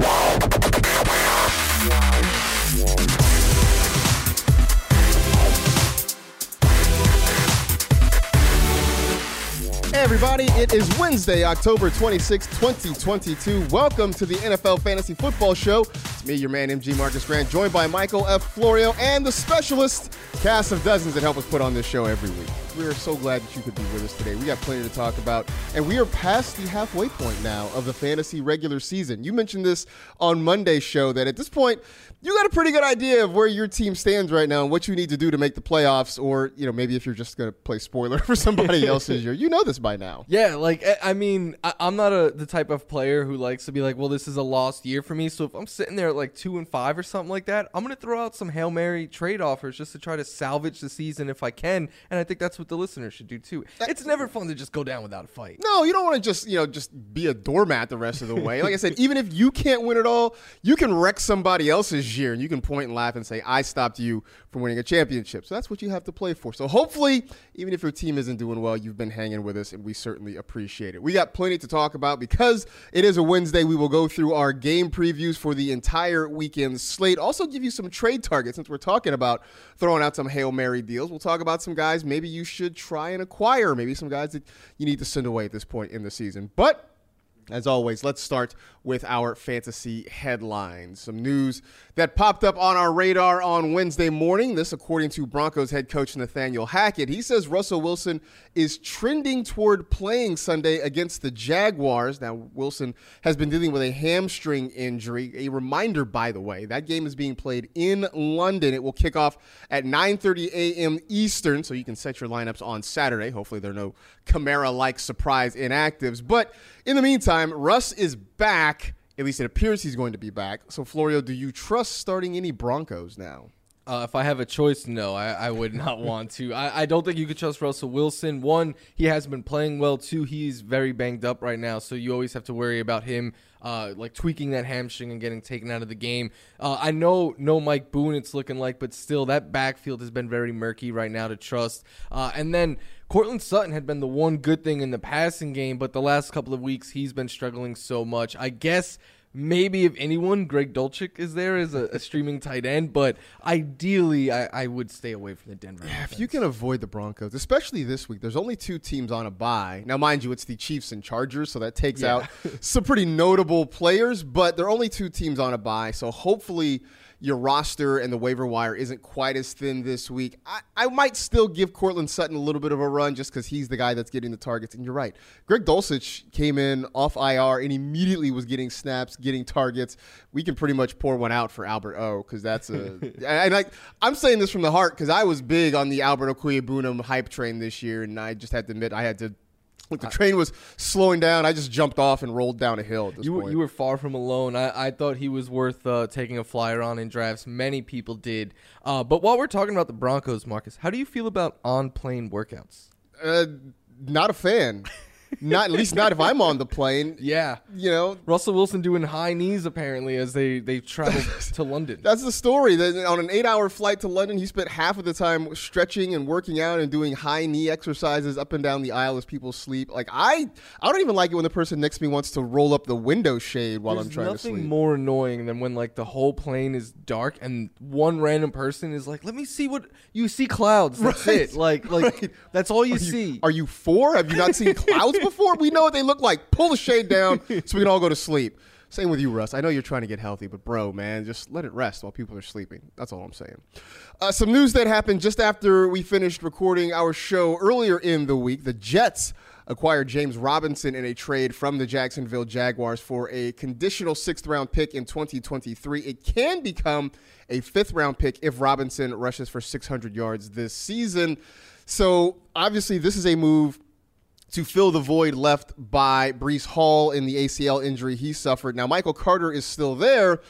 Wow. Hey everybody, it is Wednesday, October 26, 2022. Welcome to the NFL Fantasy Football Show. It's me, your man, MG Marcus Grant, joined by Michael F. Florio and the specialist cast of dozens that help us put on this show every week. We are so glad that you could be with us today. We got plenty to talk about, and we are past the halfway point now of the fantasy regular season. You mentioned this on Monday's show that at this point, you got a pretty good idea of where your team stands right now and what you need to do to make the playoffs, or you know maybe if you're just going to play spoiler for somebody else's year, you know this by now. Yeah, like I mean, I, am not a the type of player who likes to be like, well, this is a lost year for me. So if I'm sitting there at like two and five or something like that, I'm going to throw out some hail mary trade offers just to try to salvage the season if I can. And I think that's what the listeners should do too. It's never fun to just go down without a fight. No, you don't want to just you know just be a doormat the rest of the way. Like I said, even if you can't win it all, you can wreck somebody else's year, and you can point and laugh and say, "I stopped you from winning a championship." So that's what you have to play for. So hopefully, even if your team isn't doing well, you've been hanging with us, and we certainly appreciate it. We got plenty to talk about because it is a Wednesday. We will go through our game previews for the entire weekend slate. Also, give you some trade targets since we're talking about throwing out some hail mary deals. We'll talk about some guys maybe you should try and acquire, maybe some guys that you need to send away at this point in the season. But as always, let's start with our fantasy headlines. Some news that popped up on our radar on Wednesday morning. This, according to Broncos head coach Nathaniel Hackett. He says Russell Wilson is trending toward playing Sunday against the Jaguars. Now, Wilson has been dealing with a hamstring injury. A reminder, by the way, that game is being played in London. It will kick off at 9:30 a.m. Eastern, so you can set your lineups on Saturday. Hopefully, there are no Kamara-like surprise inactives. But in the meantime, Russ is back. At least it appears he's going to be back. So, Florio, do you trust starting any Broncos now? Uh, if I have a choice, no, I, I would not want to. I, I, don't think you could trust Russell Wilson. One, he hasn't been playing well. Two, he's very banged up right now, so you always have to worry about him, uh, like tweaking that hamstring and getting taken out of the game. Uh, I know no Mike Boone, it's looking like, but still, that backfield has been very murky right now to trust. Uh, and then Courtland Sutton had been the one good thing in the passing game, but the last couple of weeks he's been struggling so much. I guess maybe if anyone, Greg Dulcich is there as a, a streaming tight end, but ideally I, I, would stay away from the Denver. Yeah, if you can avoid the Broncos, especially this week, there's only two teams on a bye. Now, mind you, it's the Chiefs and Chargers, so that takes yeah. out some pretty notable players, but there are only two teams on a bye, so hopefully – your roster and the waiver wire isn't quite as thin this week, I, I might still give Courtland Sutton a little bit of a run just because he's the guy that's getting the targets. And you're right. Greg Dulcich came in off IR and immediately was getting snaps, getting targets. We can pretty much pour one out for Albert O because that's a. and I, I'm saying this from the heart because I was big on the Albert Okwuegbunam hype train this year, and I just had to admit I had to Look, the train was slowing down. I just jumped off and rolled down a hill. you were, you were far from alone. I, I thought he was worth uh, taking a flyer on in drafts. Many people did. Uh, but while we're talking about the Broncos, Marcus, how do you feel about on plane workouts? Uh, not a fan. not at least not if I'm on the plane. Yeah, you know Russell Wilson doing high knees apparently as they they travel to London. That's the story. That on an eight-hour flight to London, he spent half of the time stretching and working out and doing high knee exercises up and down the aisle as people sleep. Like I, I don't even like it when the person next to me wants to roll up the window shade while There's I'm trying to sleep. Nothing more annoying than when like the whole plane is dark and one random person is like, "Let me see what you see clouds." That's right. it. Like like right. that's all you are see. You, are you four? Have you not seen clouds before? We know what they look like. Pull the shade down so we can all go to sleep. Same with you, Russ. I know you're trying to get healthy, but bro, man, just let it rest while people are sleeping. That's all I'm saying. Uh, some news that happened just after we finished recording our show earlier in the week. The Jets acquired James Robinson in a trade from the Jacksonville Jaguars for a conditional sixth round pick in 2023. It can become a fifth round pick if Robinson rushes for 600 yards this season. So obviously, this is a move to fill the void left by Breece Hall in the ACL injury he suffered. Now, Michael Carter is still there,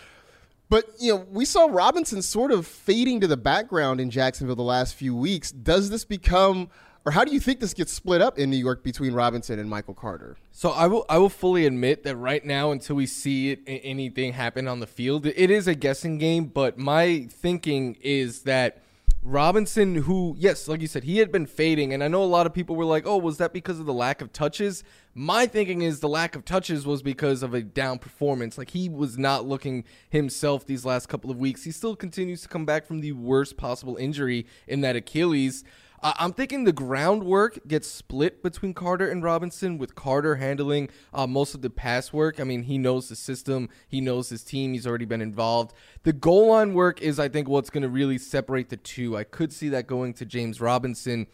but you know we saw Robinson sort of fading to the background in Jacksonville the last few weeks. Does this become or how do you think this gets split up in New York between Robinson and Michael Carter? So I will I will fully admit that right now until we see it, anything happen on the field, it is a guessing game. But my thinking is that Robinson, who, yes, like you said, he had been fading. And I know a lot of people were like, oh, was that because of the lack of touches? My thinking is the lack of touches was because of a down performance. Like he was not looking himself these last couple of weeks. He still continues to come back from the worst possible injury in that Achilles. Uh, I'm thinking the groundwork gets split between Carter and Robinson, with Carter handling uh, most of the pass work. I mean, he knows the system, he knows his team, he's already been involved. The goal line work is, I think, what's going to really separate the two. I could see that going to James Robinson,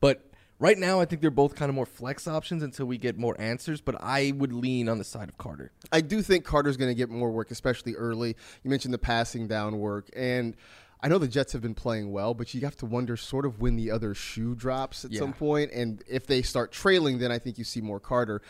but right now I think they're both kind of more flex options until we get more answers, but I would lean on the side of Carter. I do think Carter's going to get more work, especially early. You mentioned the passing down work, and I know the Jets have been playing well, but you have to wonder sort of when the other shoe drops at yeah. some point, and if they start trailing, then I think you see more Carter.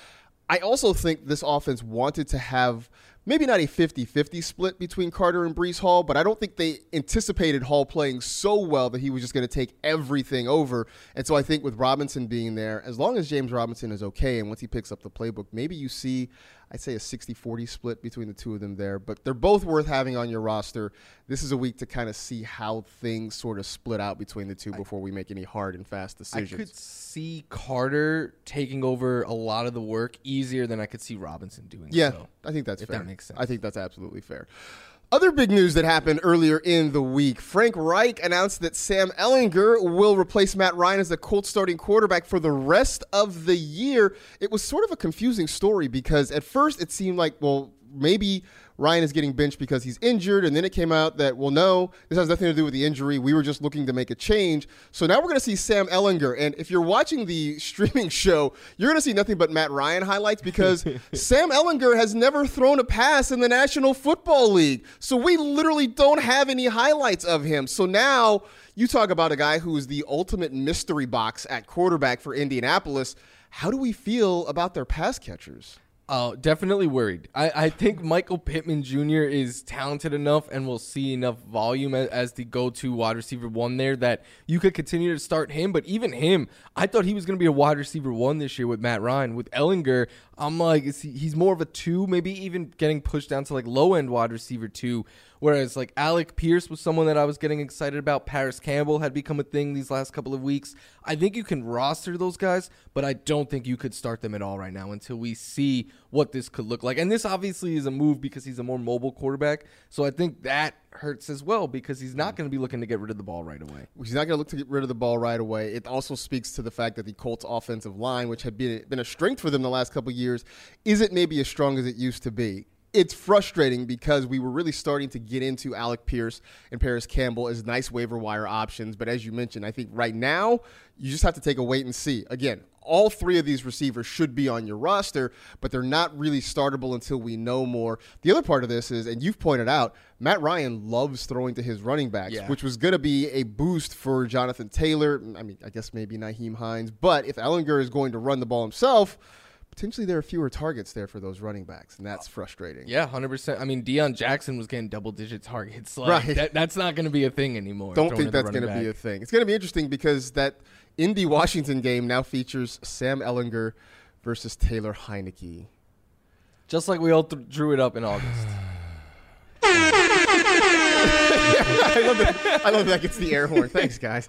I also think this offense wanted to have maybe not a 50-50 split between Carter and Breece Hall, but I don't think they anticipated Hall playing so well that he was just going to take everything over. And so I think with Robinson being there, as long as James Robinson is okay and once he picks up the playbook, maybe you see I'd say a 60-40 split between the two of them there, but they're both worth having on your roster. This is a week to kind of see how things sort of split out between the two before we make any hard and fast decisions. I could see Carter taking over a lot of the work easier than I could see Robinson doing. Yeah, so, I think that's if fair. that makes sense. I think that's absolutely fair. Other big news that happened earlier in the week Frank Reich announced that Sam Ehlinger will replace Matt Ryan as the Colts starting quarterback for the rest of the year. It was sort of a confusing story because at first it seemed like, well, maybe Ryan is getting benched because he's injured. And then it came out that, well, no, this has nothing to do with the injury. We were just looking to make a change. So now we're going to see Sam Ehlinger. And if you're watching the streaming show, you're going to see nothing but Matt Ryan highlights because Sam Ehlinger has never thrown a pass in the National Football League. So we literally don't have any highlights of him. So now you talk about a guy who is the ultimate mystery box at quarterback for Indianapolis. How do we feel about their pass catchers? Oh, definitely worried. I, I think Michael Pittman Jr. is talented enough and will see enough volume as, as the go to wide receiver one there that you could continue to start him. But even him, I thought he was going to be a wide receiver one this year with Matt Ryan. With Ehlinger, I'm like, he, he's more of a two, maybe even getting pushed down to like low end wide receiver two. Whereas like Alec Pierce was someone that I was getting excited about. Parris Campbell had become a thing these last couple of weeks. I think you can roster those guys, but I don't think you could start them at all right now until we see what this could look like. And this obviously is a move because he's a more mobile quarterback. So I think that hurts as well because he's not going to be looking to get rid of the ball right away. He's not going to look to get rid of the ball right away. It also speaks to the fact that the Colts offensive line, which had been, been a strength for them the last couple years, isn't maybe as strong as it used to be it's frustrating because we were really starting to get into Alec Pierce and Parris Campbell as nice waiver wire options. But as you mentioned, I think right now you just have to take a wait and see. Again, all three of these receivers should be on your roster, but they're not really startable until we know more. The other part of this is, and you've pointed out, Matt Ryan loves throwing to his running backs, yeah. which was going to be a boost for Jonathan Taylor. I mean, I guess maybe Nyheim Hines, but if Ehlinger is going to run the ball himself, potentially there are fewer targets there for those running backs, and that's frustrating. Yeah, hundred percent. I mean, Deon Jackson was getting double digit targets. Like, right. That, that's not going to be a thing anymore. Don't think that's going to be a thing. It's going to be interesting because that Indy Washington game now features Sam Ehlinger versus Taylor Heinicke. Just like we all th- drew it up in August. I love that. I love that gets the air horn. Thanks, guys.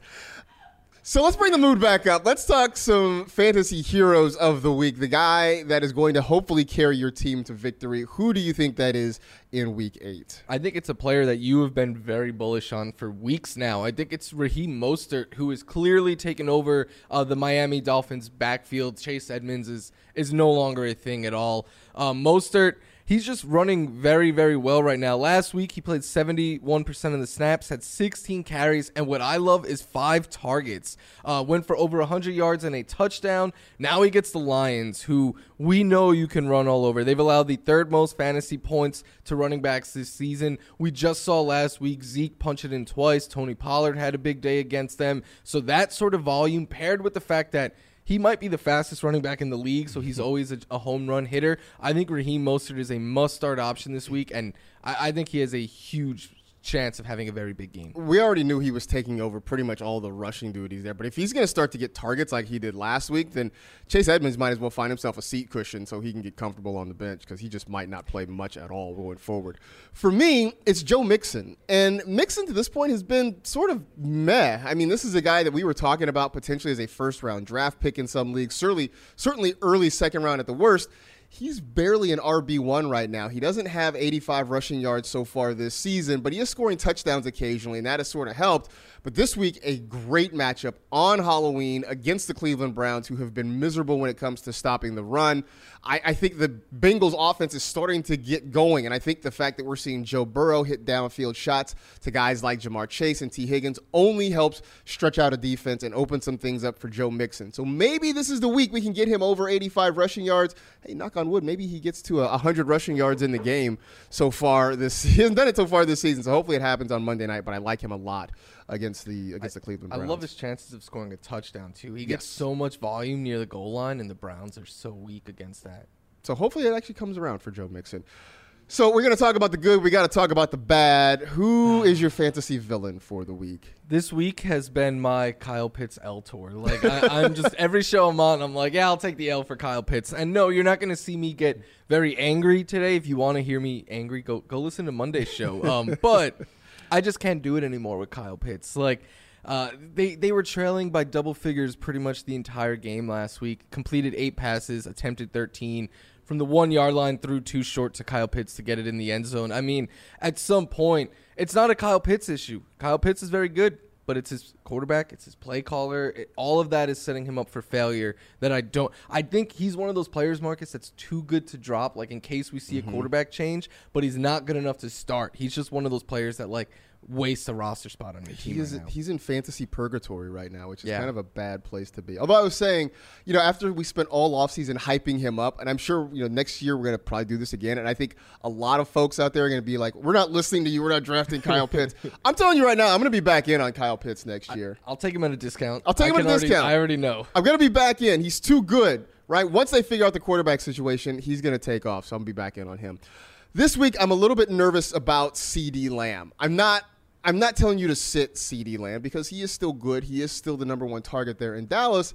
So let's bring the mood back up. Let's talk some fantasy heroes of the week. The guy that is going to hopefully carry your team to victory. Who do you think that is in week eight? I think it's a player that you have been very bullish on for weeks now. I think it's Raheem Mostert, who is clearly taken over uh, the Miami Dolphins backfield. Chase Edmonds is, is no longer a thing at all. Um, Mostert – he's just running very, very well right now. Last week, he played 71% of the snaps, had 16 carries, and what I love is five targets. Uh, went for over 100 yards and a touchdown. Now he gets the Lions, who we know you can run all over. They've allowed the third most fantasy points to running backs this season. We just saw last week Zeke punch it in twice. Tony Pollard had a big day against them. So that sort of volume paired with the fact that he might be the fastest running back in the league, so he's always a, a home run hitter. I think Raheem Mostert is a must start option this week, and I, I think he has a huge chance of having a very big game. We already knew he was taking over pretty much all the rushing duties there, but if he's going to start to get targets like he did last week, then Chase Edmonds might as well find himself a seat cushion so he can get comfortable on the bench because he just might not play much at all going forward. For me, it's Joe Mixon, and Mixon to this point has been sort of meh. I mean, this is a guy that we were talking about potentially as a first round draft pick in some leagues, certainly certainly early second round at the worst he's barely an RB1 right now. He doesn't have 85 rushing yards so far this season, but he is scoring touchdowns occasionally, and that has sort of helped. But this week, a great matchup on Halloween against the Cleveland Browns, who have been miserable when it comes to stopping the run. I, I, think the Bengals offense is starting to get going, and I think the fact that we're seeing Joe Burrow hit downfield shots to guys like Ja'Marr Chase and Tee Higgins only helps stretch out a defense and open some things up for Joe Mixon. So maybe this is the week we can get him over 85 rushing yards. Hey, knock on wood, maybe he gets to a 100 rushing yards in the game so far. This he hasn't done it so far this season, so hopefully it happens on Monday night. But I like him a lot against the against I, the Cleveland. Browns. I love his chances of scoring a touchdown too. He gets yes. so much volume near the goal line, and the Browns are so weak against that. So hopefully it actually comes around for Joe Mixon. So we're going to talk about the good. We got to talk about the bad. Who is your fantasy villain for the week? This week has been my Kyle Pitts L tour. Like I, am just every show I'm on, I'm like, yeah, I'll take the L for Kyle Pitts. And no, you're not going to see me get very angry today. If you want to hear me angry, go go listen to Monday's show. Um, but I just can't do it anymore with Kyle Pitts. Like. Uh, they they were trailing by double figures pretty much the entire game last week. Completed eight passes, attempted 13, from the one yard line threw too short to Kyle Pitts to get it in the end zone. I mean, at some point, it's not a Kyle Pitts issue. Kyle Pitts is very good, but it's his quarterback, it's his play caller. It, all of that is setting him up for failure. That I don't. I think he's one of those players, Marcus, that's too good to drop. Like in case we see mm-hmm. a quarterback change, but he's not good enough to start. He's just one of those players that like waste a roster spot on your team. He is, right he's in fantasy purgatory right now, which is yeah. kind of a bad place to be. Although I was saying, you know, after we spent all offseason hyping him up, and I'm sure, you know, next year we're going to probably do this again. And I think a lot of folks out there are going to be like, we're not listening to you. We're not drafting Kyle Pitts. I'm telling you right now, I'm going to be back in on Kyle Pitts next year. I, will take him at a discount. I'll take I him at a discount. I already know. I'm going to be back in. He's too good right? Once they figure out the quarterback situation, he's going to take off. So I'm going to be back in on him. This week, I'm a little bit nervous about CeeDee Lamb. I'm not. I'm not telling you to sit CeeDee Lamb because he is still good. He is still the number one target there in Dallas.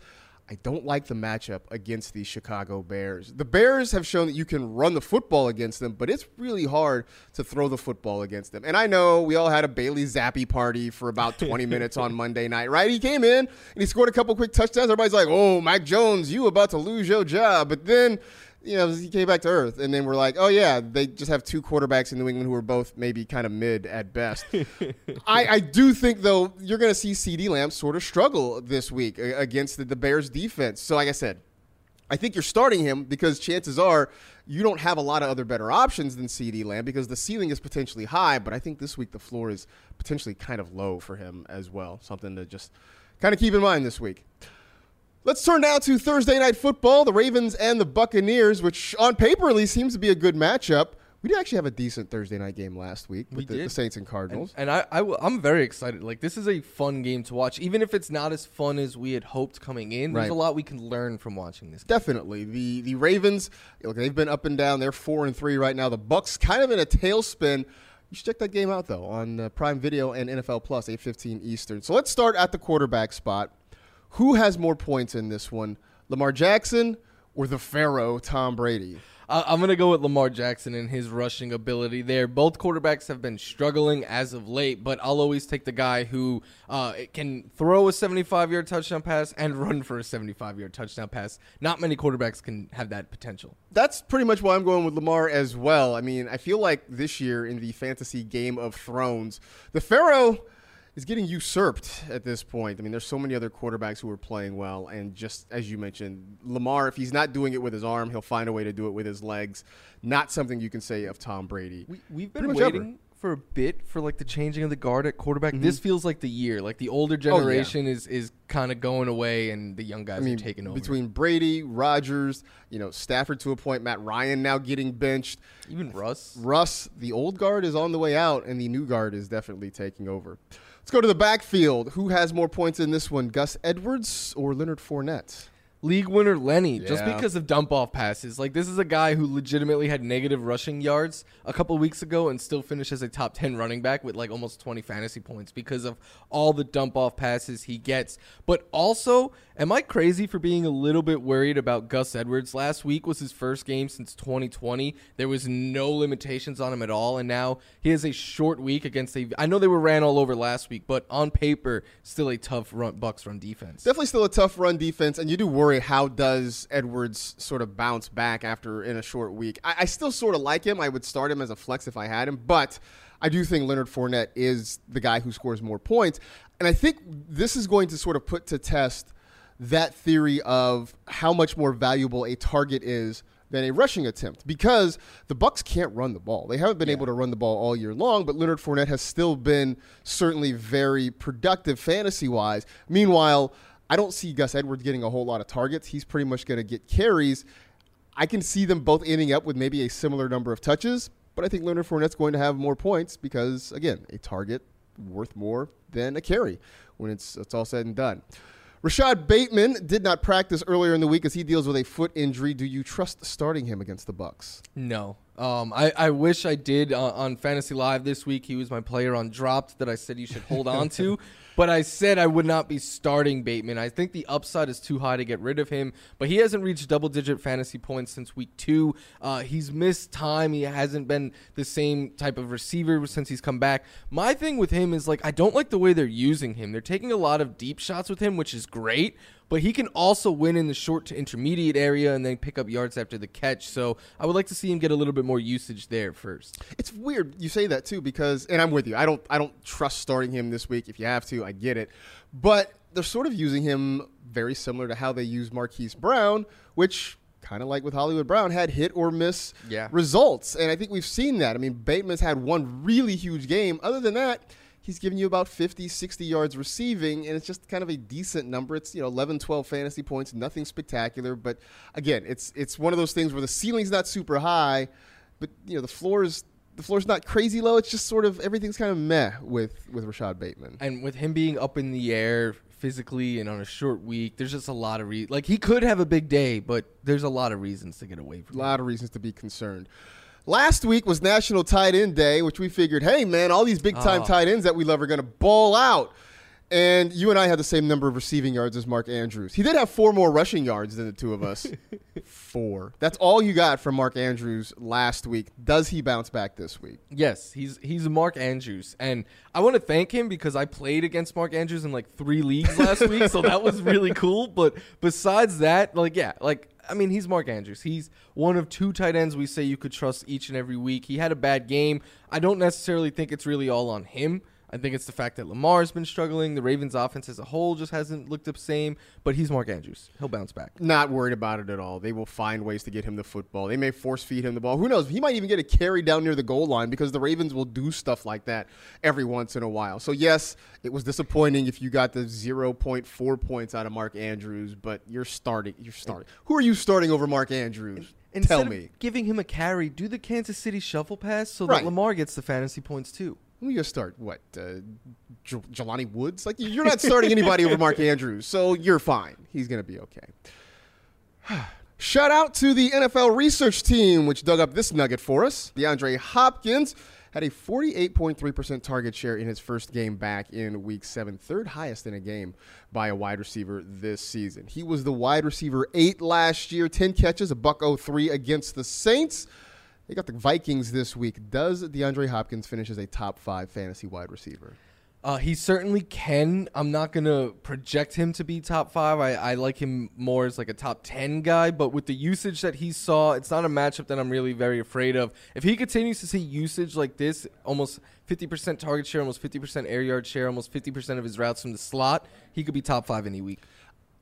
I don't like the matchup against the Chicago Bears. The Bears have shown that you can run the football against them, but it's really hard to throw the football against them. And I know we all had a Bailey Zappe party for about 20 minutes on Monday night, right? He came in and he scored a couple quick touchdowns. Everybody's like, "Oh, Mac Jones, you about to lose your job." But then you know, he came back to earth, and then we're like, oh yeah, they just have two quarterbacks in New England who are both maybe kind of mid at best. I, I, do think though you're going to see CeeDee Lamb sort of struggle this week against the, the Bears defense. So like I said, I think you're starting him because chances are you don't have a lot of other better options than CeeDee Lamb because the ceiling is potentially high, but I think this week the floor is potentially kind of low for him as well. Something to just kind of keep in mind this week. Let's turn now to Thursday night football, the Ravens and the Buccaneers, which on paper at least seems to be a good matchup. We did actually have a decent Thursday night game last week with the, the, Saints and Cardinals. And, and I, I, am very excited. Like, this is a fun game to watch. Even if it's not as fun as we had hoped coming in, there's right. a lot we can learn from watching this game. Definitely. The the Ravens, look, they've been up and down. They're 4 and 3 right now. The Bucks kind of in a tailspin. You should check that game out, though, on uh, Prime Video and NFL Plus, 8.15 Eastern. So let's start at the quarterback spot. Who has more points in this one, Lamar Jackson or the Pharaoh Tom Brady? I'm going to go with Lamar Jackson and his rushing ability there. Both quarterbacks have been struggling as of late, but I'll always take the guy who uh, can throw a 75 yard touchdown pass and run for a 75 yard touchdown pass. Not many quarterbacks can have that potential. That's pretty much why I'm going with Lamar as well. I mean, I feel like this year in the fantasy game of thrones, the Pharaoh is getting usurped at this point. I mean, there's so many other quarterbacks who are playing well, and just as you mentioned, Lamar, if he's not doing it with his arm, he'll find a way to do it with his legs. Not something you can say of Tom Brady. We, have been waiting ever. for a bit for like the changing of the guard at quarterback. Mm-hmm. This feels like the year. Like the older generation oh, yeah. is is kind of going away, and the young guys I mean, are taking over. Between Brady, Rodgers, you know, Stafford to a point, Matt Ryan now getting benched. Even Russ. Russ, the old guard is on the way out, and the new guard is definitely taking over. Let's go to the backfield. Who has more points in this one, Gus Edwards or Leonard Fournette? league winner Lenny yeah. just because of dump off passes. Like this is a guy who legitimately had negative rushing yards a couple weeks ago and still finished as a top 10 running back with like almost 20 fantasy points because of all the dump off passes he gets. But also, am I crazy for being a little bit worried about Gus Edwards? Last week was his first game since 2020. There was no limitations on him at all and now he has a short week against a I know they were ran all over last week, but on paper still a tough run Bucks run defense. Definitely still a tough run defense and you do worry how does Edwards sort of bounce back after in a short week. I, I still sort of like him. I would start him as a flex if I had him, but I do think Leonard Fournette is the guy who scores more points. And I think this is going to sort of put to test that theory of how much more valuable a target is than a rushing attempt because the Bucks can't run the ball. They haven't been yeah. able to run the ball all year long, but Leonard Fournette has still been certainly very productive fantasy wise. Meanwhile, I don't see Gus Edwards getting a whole lot of targets. He's pretty much going to get carries. I can see them both ending up with maybe a similar number of touches, but I think Leonard Fournette's going to have more points because, again, a target worth more than a carry when it's, it's all said and done. Rashod Bateman did not practice earlier in the week as he deals with a foot injury. Do you trust starting him against the Bucks? No. Um, I, I wish I did uh, on Fantasy Live this week. He was my player on dropped that I said you should hold on to. But I said I would not be starting Bateman. I think the upside is too high to get rid of him. But he hasn't reached double digit fantasy points since week two. Uh, he's missed time. He hasn't been the same type of receiver since he's come back. My thing with him is like, I don't like the way they're using him. They're taking a lot of deep shots with him, which is great but he can also win in the short to intermediate area and then pick up yards after the catch. So I would like to see him get a little bit more usage there first. It's weird you say that too because, and I'm with you. I don't I don't trust starting him this week. If you have to, I get it, but they're sort of using him very similar to how they use Marquise Brown, which kind of like with Hollywood Brown, had hit or miss yeah. results. And I think we've seen that. I mean, Bateman's had one really huge game. Other than that, he's giving you about 50, 60 yards receiving, and it's just kind of a decent number. It's, you know, 11, 12 fantasy points, nothing spectacular. But again, it's it's one of those things where the ceiling's not super high, but, you know, the floor is the floor's not crazy low. It's just sort of everything's kind of meh with with Rashod Bateman. And with him being up in the air physically and on a short week. There's just a lot of re- like he could have a big day, but there's a lot of reasons to get away from. A lot of reasons to be concerned. Last week was National Tight End Day, which we figured, hey man, all these big time Oh. tight ends that we love are going to ball out. And you and I had the same number of receiving yards as Mark Andrews. He did have four more rushing yards than the two of us. four. That's all you got from Mark Andrews last week. Does he bounce back this week? Yes, he's he's Mark Andrews, and I want to thank him because I played against Mark Andrews in like three leagues last week, so that was really cool. But besides that, like yeah, like I mean, he's Mark Andrews. He's one of two tight ends we say you could trust each and every week. He had a bad game. I don't necessarily think it's really all on him. I think it's the fact that Lamar's been struggling. The Ravens' offense as a whole just hasn't looked the same. But he's Mark Andrews. He'll bounce back. Not worried about it at all. They will find ways to get him the football. They may force feed him the ball. Who knows? He might even get a carry down near the goal line because the Ravens will do stuff like that every once in a while. So, yes, it was disappointing if you got the 0.4 points out of Mark Andrews, but you're starting. You're starting. Who are you starting over Mark Andrews? Instead Tell me. giving him a carry, do the Kansas City shuffle pass so Right. that Lamar gets the fantasy points too. You going to start? What? Uh, J- Jelani Woods? Like, you're not starting anybody over Mark Andrews, so you're fine. He's going to be okay. Shout out to the NFL research team, which dug up this nugget for us. DeAndre Hopkins had a 48.3% target share in his first game back in week seven, third highest in a game by a wide receiver this season. He was the wide receiver eight last year, 10 catches, a buck 03 against the Saints. They got the Vikings this week. Does DeAndre Hopkins finish as a top five fantasy wide receiver? Uh, he certainly can. I'm not gonna project him to be top five. I, I like him more as like a top ten guy, but with the usage that he saw, it's not a matchup that I'm really very afraid of. If he continues to see usage like this, almost 50% target share, almost 50% air yard share, almost 50% of his routes from the slot, he could be top five any week.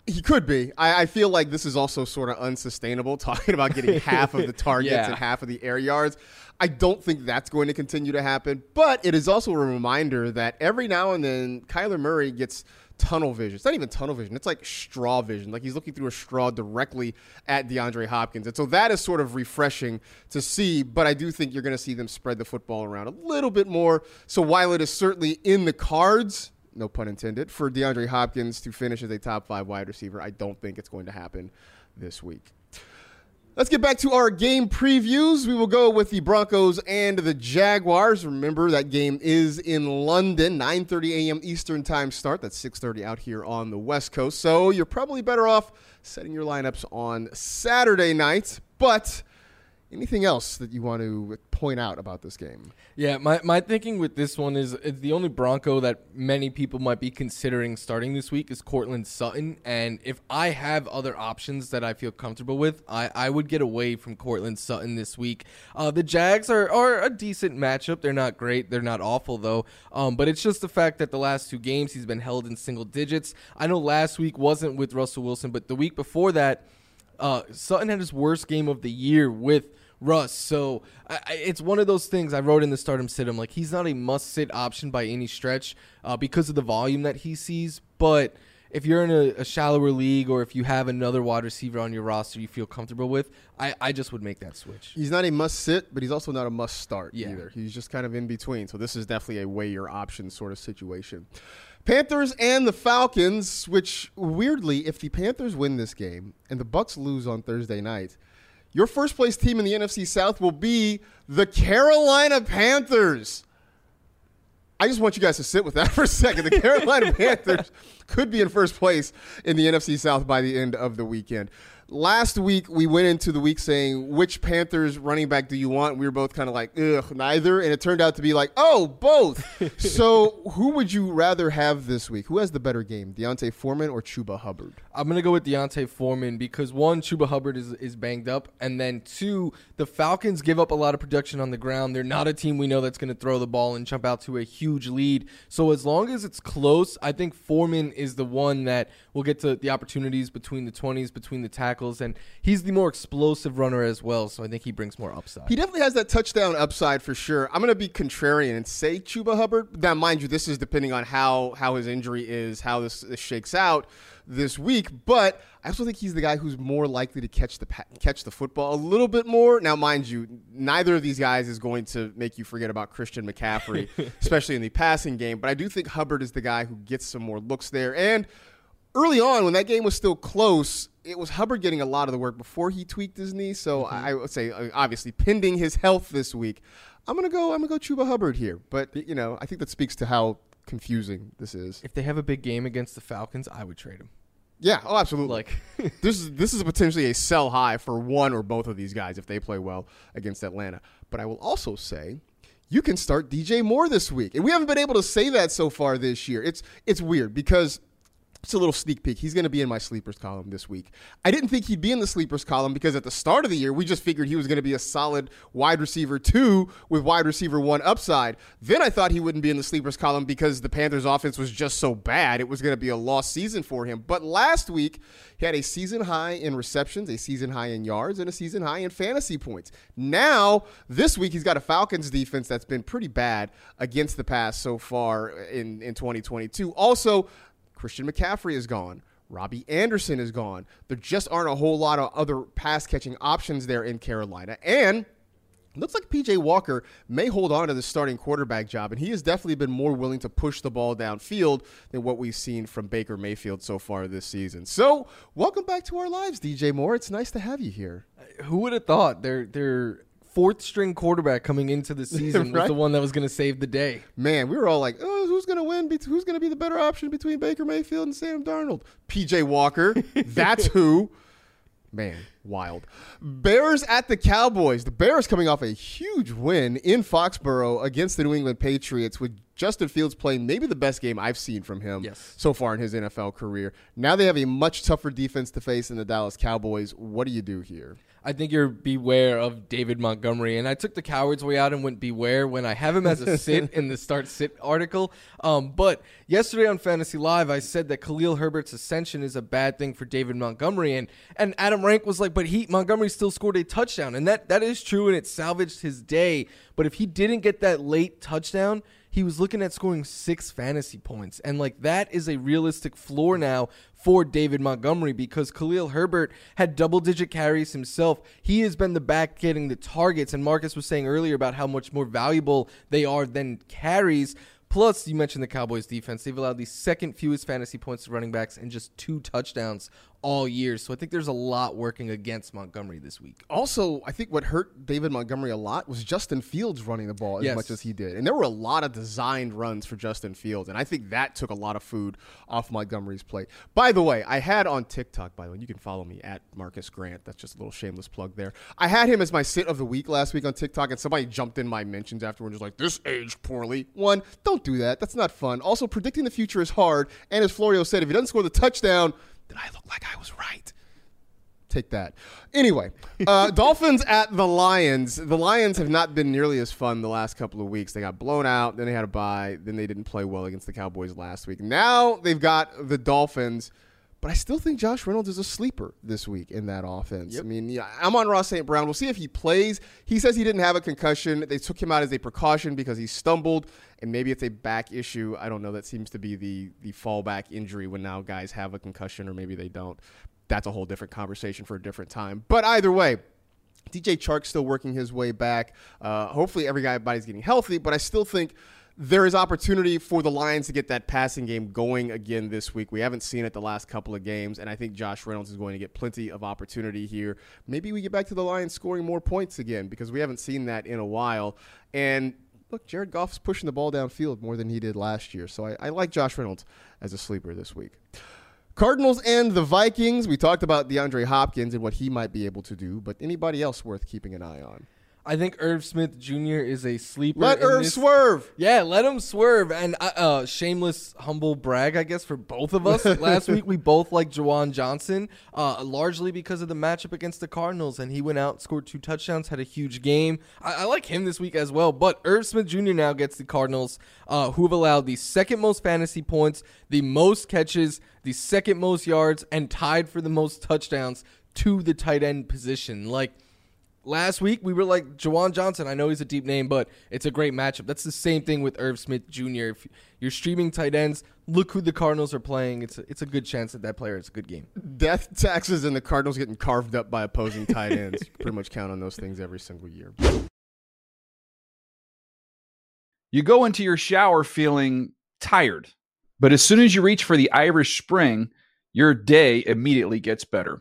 He could be. I, I feel like this is also sort of unsustainable, talking about getting half of the targets Yeah. and half of the air yards. I don't think that's going to continue to happen, but it is also a reminder that every now and then Kyler Murray gets tunnel vision. It's not even tunnel vision, it's like straw vision. Like he's looking through a straw directly at DeAndre Hopkins. And so that is sort of refreshing to see, but I do think you're going to see them spread the football around a little bit more. So while it is certainly in the cards, no pun intended, for DeAndre Hopkins to finish as a top five wide receiver. I don't think it's going to happen this week. Let's get back to our game previews. We will go with the Broncos and the Jaguars. Remember that game is in London, 9:30 a.m. Eastern Time start. That's 6:30 out here on the West Coast. So you're probably better off setting your lineups on Saturday night. But anything else that you want to point out about this game? Yeah, my, my thinking with this one is, the only Bronco that many people might be considering starting this week is Courtland Sutton. And if I have other options that I feel comfortable with, I, I would get away from Courtland Sutton this week. Uh, the Jags are, are a decent matchup. They're not great. They're not awful, though. Um, but it's just the fact that the last two games he's been held in single digits. I know last week wasn't with Russell Wilson, but the week before that, uh, Sutton had his worst game of the year with Russ. So I, I, it's one of those things I wrote in the stardom sit him like he's not a must sit option by any stretch uh, because of the volume that he sees. But if you're in a, a shallower league or if you have another wide receiver on your roster you feel comfortable with, I, I just would make that switch. He's not a must sit, but he's also not a must start Yeah. either. He's just kind of in between. So this is definitely a weigh your options sort of situation. Panthers and the Falcons, which weirdly, if the Panthers win this game and the Bucks lose on Thursday night, your first place team in the NFC South will be the Carolina Panthers. I just want you guys to sit with that for a second. The Carolina Panthers could be in first place in the NFC South by the end of the weekend. Last week, we went into the week saying, which Panthers running back do you want? We were both kind of like, ugh, neither. And it turned out to be like, oh, both. so who would you rather have this week? Who has the better game, D'Onta Foreman or Chuba Hubbard? I'm gonna go with D'Onta Foreman because one, Chuba Hubbard is is banged up, and then two, the Falcons give up a lot of production on the ground. They're not a team we know that's gonna throw the ball and jump out to a huge lead. So as long as it's close, I think Foreman is the one that will get to the opportunities between the 20s, between the tackles, and he's the more explosive runner as well. So I think he brings more upside. He definitely has that touchdown upside for sure. I'm to be contrarian and say Chuba Hubbard. Now, mind you, this is depending on how how his injury is, how this, this shakes out. This week. But I also think he's the guy who's more likely to catch the catch the football a little bit more. Now, mind you, neither of these guys is going to make you forget about Christian McCaffrey, especially in the passing game. But I do think Hubbard is the guy who gets some more looks there. And early on, when that game was still close, it was Hubbard getting a lot of the work before he tweaked his knee. So mm-hmm. I would say, uh, obviously, pending his health this week, I'm gonna go. I'm gonna go Chuba Hubbard here. But you know, I think that speaks to how confusing this is. If they have a big game against the Falcons, I would trade him. Yeah, oh, absolutely. Like this is this is potentially a sell high for one or both of these guys if they play well against Atlanta. But I will also say you can start DJ Moore this week. And we haven't been able to say that so far this year. It's it's weird because it's a little sneak peek. He's going to be in my sleepers column this week. I didn't think he'd be in the sleepers column because at the start of the year, we just figured he was going to be a solid wide receiver two with wide receiver one upside. Then I thought he wouldn't be in the sleepers column because the Panthers offense was just so bad. It was going to be a lost season for him. But last week, he had a season high in receptions, a season high in yards, and a season high in fantasy points. Now, this week, he's got a Falcons defense that's been pretty bad against the pass so far in, in 2022. Also, Christian McCaffrey is gone. Robbie Anderson is gone. There just aren't a whole lot of other pass catching options there in Carolina. And looks like PJ Walker may hold on to the starting quarterback job, and he has definitely been more willing to push the ball downfield than what we've seen from Baker Mayfield so far this season. So, welcome back to our lives, DJ Moore. It's nice to have you here. Who would have thought they're they're fourth string quarterback coming into the season right? was the one that was going to save the day. Man, we were all like, oh, who's going to win? Who's going to be the better option between Baker Mayfield and Sam Darnold? PJ Walker. That's who. Man, wild. Bears at the Cowboys. The Bears coming off a huge win in Foxborough against the New England Patriots with Justin Fields playing maybe the best game I've seen from him yes. so far in his NFL career. Now they have a much tougher defense to face in the Dallas Cowboys. What do you do here? I think you're beware of David Montgomery. And I took the coward's way out and went beware when I have him as a sit in the start sit article. Um, but yesterday on Fantasy Live, I said that Khalil Herbert's ascension is a bad thing for David Montgomery. And, and Adam Rank was like, but he Montgomery still scored a touchdown. And that, that is true, and it salvaged his day. But if he didn't get that late touchdown, he was looking at scoring six fantasy points. And like that is a realistic floor now for David Montgomery because Khalil Herbert had double digit carries himself. He has been the back getting the targets. And Marcus was saying earlier about how much more valuable they are than carries. Plus, you mentioned the Cowboys defense. They've allowed the second fewest fantasy points to running backs and just two touchdowns all year. So I think there's a lot working against Montgomery this week. Also, I think what hurt David Montgomery a lot was Justin Fields running the ball as yes. much as he did. And there were a lot of designed runs for Justin Fields. And I think that took a lot of food off Montgomery's plate. By the way, I had on TikTok, by the way, you can follow me at Marcus Grant. That's just a little shameless plug there. I had him as my sit of the week last week on TikTok, and somebody jumped in my mentions afterwards, just like, this aged poorly. One, don't do that. That's not fun. Also, predicting the future is hard. And as Florio said, if he doesn't score the touchdown, did I look like I was right? Take that. Anyway, uh, Dolphins at the Lions. The Lions have not been nearly as fun the last couple of weeks. They got blown out, then they had a bye, then they didn't play well against the Cowboys last week. Now they've got the Dolphins but I still think Josh Reynolds is a sleeper this week in that offense. Yep. I mean, yeah, I'm on Ross St. Brown. We'll see if he plays. He says he didn't have a concussion. They took him out as a precaution because he stumbled, and maybe it's a back issue. I don't know. That seems to be the the fallback injury when now guys have a concussion or maybe they don't. That's a whole different conversation for a different time. But either way, DJ Chark still working his way back. Uh, hopefully, every guy body's getting healthy, but I still think there is opportunity for the Lions to get that passing game going again this week. We haven't seen it the last couple of games, and I think Josh Reynolds is going to get plenty of opportunity here. Maybe we get back to the Lions scoring more points again because we haven't seen that in a while. And look, Jared Goff's pushing the ball downfield more than he did last year. So I, I like Josh Reynolds as a sleeper this week. Cardinals and the Vikings. We talked about DeAndre Hopkins and what he might be able to do, but anybody else worth keeping an eye on? I think Irv Smith Jr. is a sleeper. Let Irv this. swerve. Yeah, let him swerve. And uh, uh, shameless, humble brag, I guess, for both of us. Last week, we both liked Juwan Johnson, uh, largely because of the matchup against the Cardinals. And he went out, scored two touchdowns, had a huge game. I, I like him this week as well. But Irv Smith Jr. now gets the Cardinals, uh, who have allowed the second most fantasy points, the most catches, the second most yards, and tied for the most touchdowns to the tight end position. Like, last week we were like Juwan Johnson. I know he's a deep name, but it's a great matchup. That's the same thing with Irv Smith Jr. If you're streaming tight ends, look who the Cardinals are playing. It's a, it's a good chance that that player is a good game. Death taxes and the Cardinals getting carved up by opposing tight ends. You can pretty much count on those things every single year. You go into your shower feeling tired, but as soon as you reach for the Irish Spring, your day immediately gets better.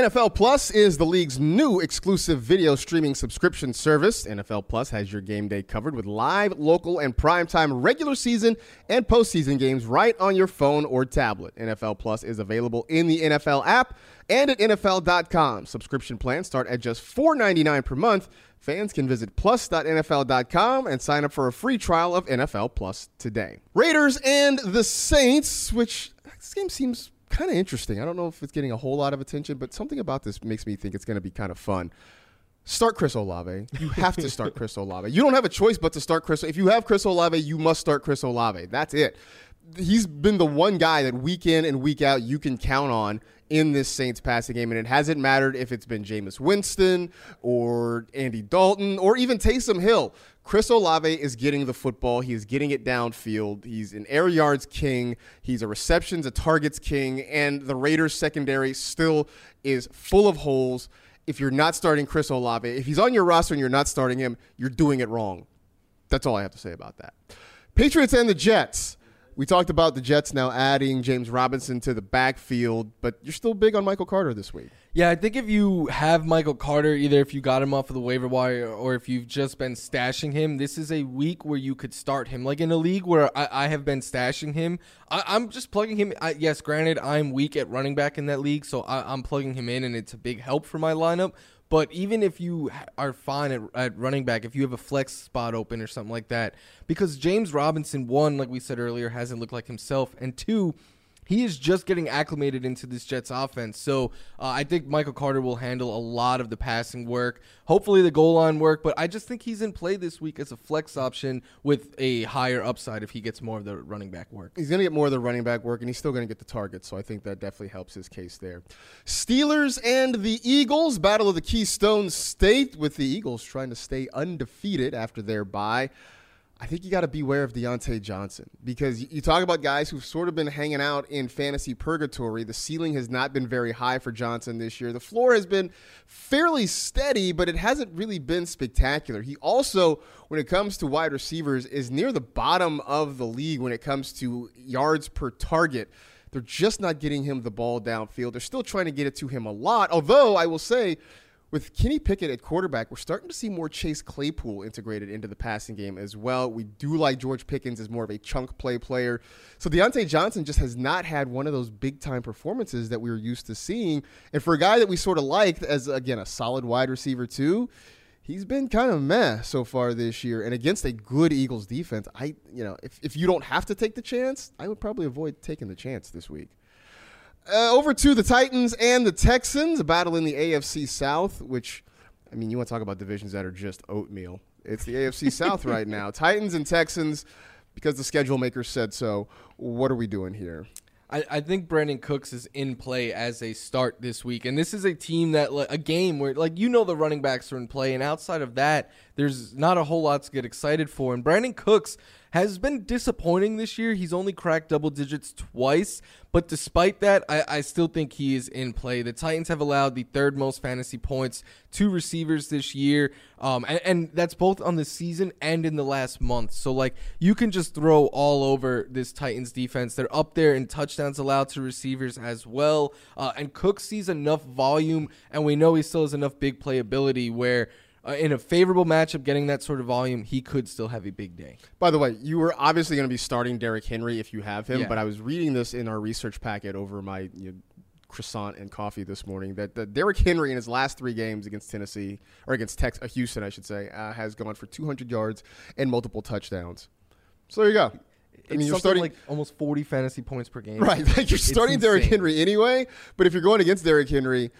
NFL Plus is the league's new exclusive video streaming subscription service. NFL Plus has your game day covered with live, local, and primetime regular season and postseason games right on your phone or tablet. NFL Plus is available in the NFL app and at NFL.com. Subscription plans start at just $4.99 per month. Fans can visit plus.nfl.com and sign up for a free trial of NFL Plus today. Raiders and the Saints, which this game seems kind of interesting. I don't know if it's getting a whole lot of attention, but something about this makes me think it's going to be kind of fun. Start Chris Olave. You have to start Chris Olave. You don't have a choice but to start Chris. If you have Chris Olave, you must start Chris Olave. That's it. He's been the one guy that week in and week out you can count on in this Saints passing game, and it hasn't mattered if it's been Jameis Winston or Andy Dalton or even Taysom Hill. Chris Olave is getting the football. He is getting it downfield. He's an air yards king. He's a receptions, a targets king. And the Raiders secondary still is full of holes. if you're not starting Chris Olave, if he's on your roster and you're not starting him, you're doing it wrong. That's all I have to say about that. Patriots and the Jets. We talked about the Jets now adding James Robinson to the backfield, but you're still big on Michael Carter this week. Yeah, I think if you have Michael Carter, either if you got him off of the waiver wire or if you've just been stashing him, this is a week where you could start him. Like in a league where I, I have been stashing him, I, am just plugging him. I, yes, granted, I'm weak at running back in that league, so I, I'm plugging him in, and it's a big help for my lineup. But even if you are fine at, at, running back, if you have a flex spot open or something like that, because James Robinson, one, like we said earlier, hasn't looked like himself, and two, he is just getting acclimated into this Jets offense. So uh, I think Michael Carter will handle a lot of the passing work, hopefully the goal line work. But I just think he's in play this week as a flex option with a higher upside if he gets more of the running back work. He's going to get more of the running back work, and he's still going to get the targets. So I think that definitely helps his case there. Steelers and the Eagles battle of the Keystone State with the Eagles trying to stay undefeated after their bye. I think you got to beware of Diontae Johnson because you talk about guys who've sort of been hanging out in fantasy purgatory. The ceiling has not been very high for Johnson this year. The floor has been fairly steady, but it hasn't really been spectacular. He also, when it comes to wide receivers, is near the bottom of the league when it comes to yards per target. They're just not getting him the ball downfield. They're still trying to get it to him a lot. Although I will say, with Kenny Pickett at quarterback, we're starting to see more Chase Claypool integrated into the passing game as well. We do like George Pickens as more of a chunk play player. So Diontae Johnson just has not had one of those big time performances that we were used to seeing. And for a guy that we sort of liked as, again, a solid wide receiver, too, he's been kind of meh so far this year. And against a good Eagles defense, I, you know, if, if you don't have to take the chance, I would probably avoid taking the chance this week. Uh, over to the Titans and the Texans, a battle in the AFC South, which, I mean, you want to talk about divisions that are just oatmeal. It's the AFC South right now. Titans and Texans, because the schedule makers said so. What are we doing here? I, I think Brandin Cooks is in play as a start this week, and this is a team that a game where like you know the running backs are in play, and outside of that, there's not a whole lot to get excited for. And Brandin Cooks has been disappointing this year. He's only cracked double digits twice, but despite that, I, I, still think he is in play. The Titans have allowed the third most fantasy points to receivers this year, um, and, and that's both on the season and in the last month. So, like, you can just throw all over this Titans defense. They're up there in touchdowns allowed to receivers as well. Uh, and Cook sees enough volume, and we know he still has enough big playability where uh, in a favorable matchup, getting that sort of volume, he could still have a big day. By the way, you were obviously going to be starting Derrick Henry if you have him, yeah. but I was reading this in our research packet over my you know, croissant and coffee this morning that, that Derrick Henry in his last three games against Tennessee or against Tex- uh, Houston, I should say, uh, has gone for 200 yards and multiple touchdowns. So there you go. I mean, you're starting like almost 40 fantasy points per game. Right. Like you're starting Derrick Henry anyway, but if you're going against Derrick Henry,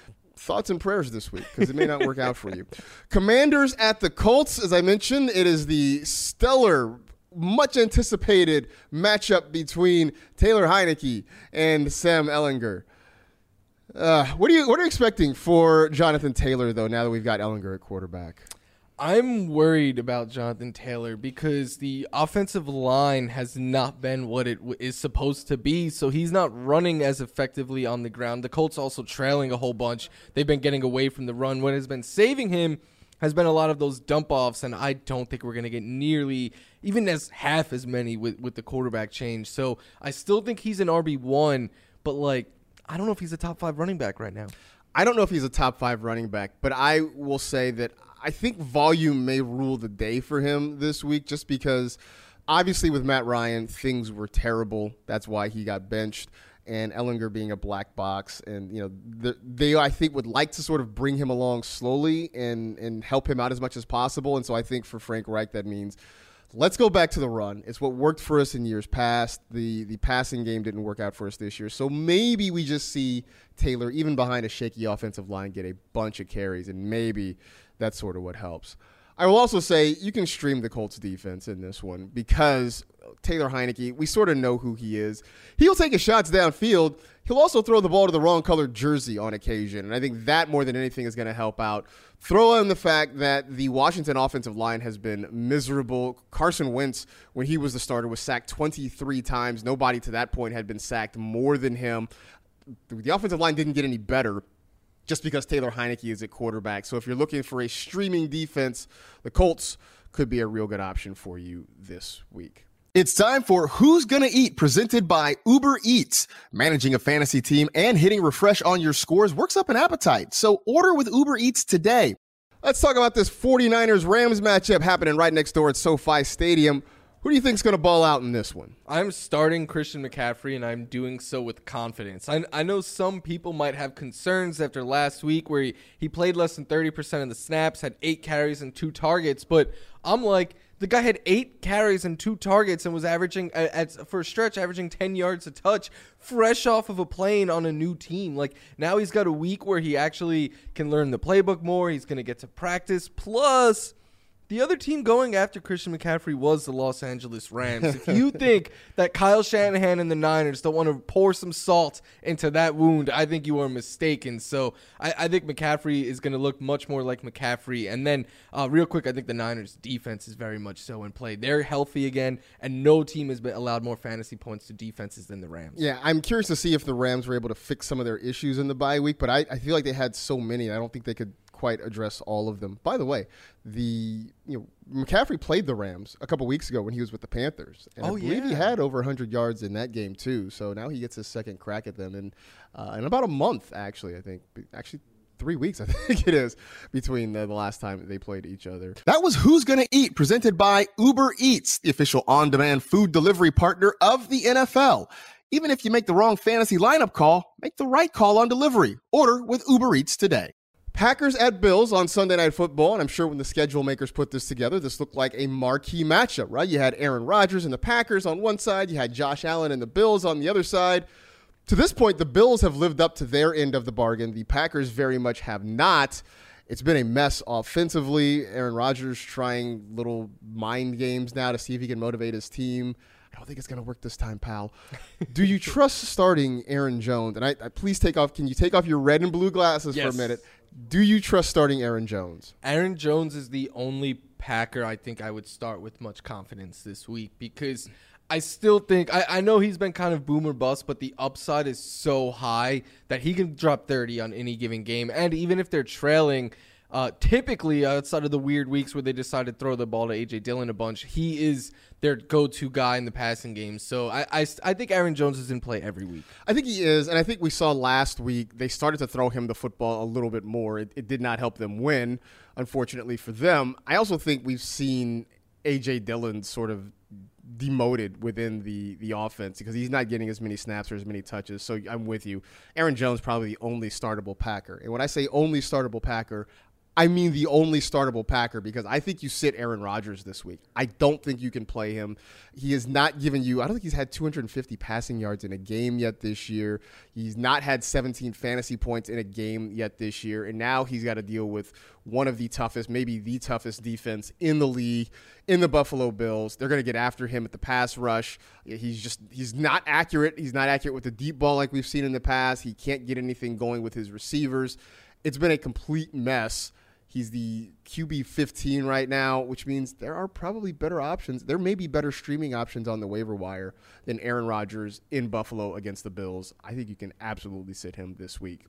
thoughts and prayers this week because it may not work out for you. Commanders at the Colts, as I mentioned, it is the stellar, much anticipated matchup between Taylor Heinicke and Sam Ehlinger. Uh, what are you what are you expecting for Jonathan Taylor though? Now that we've got Ellinger at quarterback. I'm worried about Jonathan Taylor because the offensive line has not been what it w- is supposed to be. So he's not running as effectively on the ground. The Colts also trailing a whole bunch. They've been getting away from the run. What has been saving him has been a lot of those dump offs, and I don't think we're going to get nearly even as half as many with, with the quarterback change. So I still think he's an RB1, but like, I don't know if he's a top five running back right now. I don't know if he's a top five running back, but I will say that I think volume may rule the day for him this week just because obviously with Matt Ryan, things were terrible. That's why he got benched. And Ehlinger being a black box, and you know the, they I think would like to sort of bring him along slowly and and help him out as much as possible. And so I think for Frank Reich that means let's go back to the run. It's what worked for us in years past. The the passing game didn't work out for us this year. So maybe we just see Taylor, even behind a shaky offensive line, get a bunch of carries, and maybe that's sort of what helps. I will also say you can stream the Colts defense in this one because Taylor Heinicke, we sort of know who he is. He'll take his shots downfield. He'll also throw the ball to the wrong colored jersey on occasion. And I think that more than anything is going to help out. Throw in the fact that the Washington offensive line has been miserable. Carson Wentz, when he was the starter, was sacked 23 times. Nobody to that point had been sacked more than him. The offensive line didn't get any better just because Taylor Heinicke is at quarterback. So if you're looking for a streaming defense, the Colts could be a real good option for you this week. It's time for Who's Gonna Eat, presented by Uber Eats. Managing a fantasy team and hitting refresh on your scores works up an appetite, so order with Uber Eats today. Let's talk about this 49ers Rams matchup happening right next door at SoFi Stadium. Who do you think's going to ball out in this one? I'm starting Christian McCaffrey, and I'm doing so with confidence. I, I know some people might have concerns after last week where he, he played less than 30% of the snaps, had eight carries and two targets, but I'm like – the guy had eight carries and two targets and was averaging at, at, for a stretch averaging 10 yards a touch fresh off of a plane on a new team like now he's got a week where he actually can learn the playbook more he's going to get to practice plus the other team going after Christian McCaffrey was the Los Angeles Rams. if you think that Kyle Shanahan and the Niners don't want to pour some salt into that wound, I think you are mistaken. So I, I think McCaffrey is going to look much more like McCaffrey. And then, uh, real quick, I think the Niners' defense is very much so in play. They're healthy again, and no team has been allowed more fantasy points to defenses than the Rams. Yeah, I'm curious to see if the Rams were able to fix some of their issues in the bye week, but I, I feel like they had so many. I don't think they could quite address all of them. By the way, the you know McCaffrey played the Rams a couple weeks ago when he was with the Panthers, and oh, I believe yeah. he had over 100 yards in that game too. So now he gets his second crack at them in uh, in about a month. Actually, I think actually three weeks, I think it is, between the, the, last time they played each other. That was Who's Gonna Eat, presented by Uber Eats, the official on demand food delivery partner of the NFL. Even if you make the wrong fantasy lineup call, make the right call on delivery. Order with Uber Eats today. Packers at Bills on Sunday Night Football, and I'm sure when the schedule makers put this together, this looked like a marquee matchup, right? You had Aaron Rodgers and the Packers on one side, you had Josh Allen and the Bills on the other side. To this point, the Bills have lived up to their end of the bargain. The Packers very much have not. It's been a mess offensively. Aaron Rodgers trying little mind games now to see if he can motivate his team. I don't think it's going to work this time, pal. Do you trust starting Aaron Jones? And I, I, please take off. Can you take off your red and blue glasses yes. for a minute? Do you trust starting Aaron Jones? Aaron Jones is the only Packer I think I would start with much confidence this week because I still think I, I know he's been kind of boomer bust, but the upside is so high that he can drop 30 on any given game. And even if they're trailing, uh, typically outside of the weird weeks where they decide to throw the ball to AJ Dillon a bunch, he is their go-to guy in the passing game. So I, I, I think Aaron Jones is in play every week. I think he is, and I think we saw last week they started to throw him the football a little bit more. It, it did not help them win, unfortunately for them. I also think we've seen AJ Dillon sort of demoted within the the offense because he's not getting as many snaps or as many touches. So I'm with you. Aaron Jones probably the only startable Packer. And when I say only startable Packer, I mean the only startable Packer because I think you sit Aaron Rodgers this week. I don't think you can play him. He has not given you, I don't think he's had 250 passing yards in a game yet this year. He's not had 17 fantasy points in a game yet this year. And now he's got to deal with one of the toughest, maybe the toughest defense in the league in the Buffalo Bills. They're going to get after him at the pass rush. He's just, he's not accurate. He's not accurate with the deep ball like we've seen in the past. He can't get anything going with his receivers. It's been a complete mess. He's the QB 15 right now, which means there are probably better options. There may be better streaming options on the waiver wire than Aaron Rodgers in Buffalo against the Bills. I think you can absolutely sit him this week.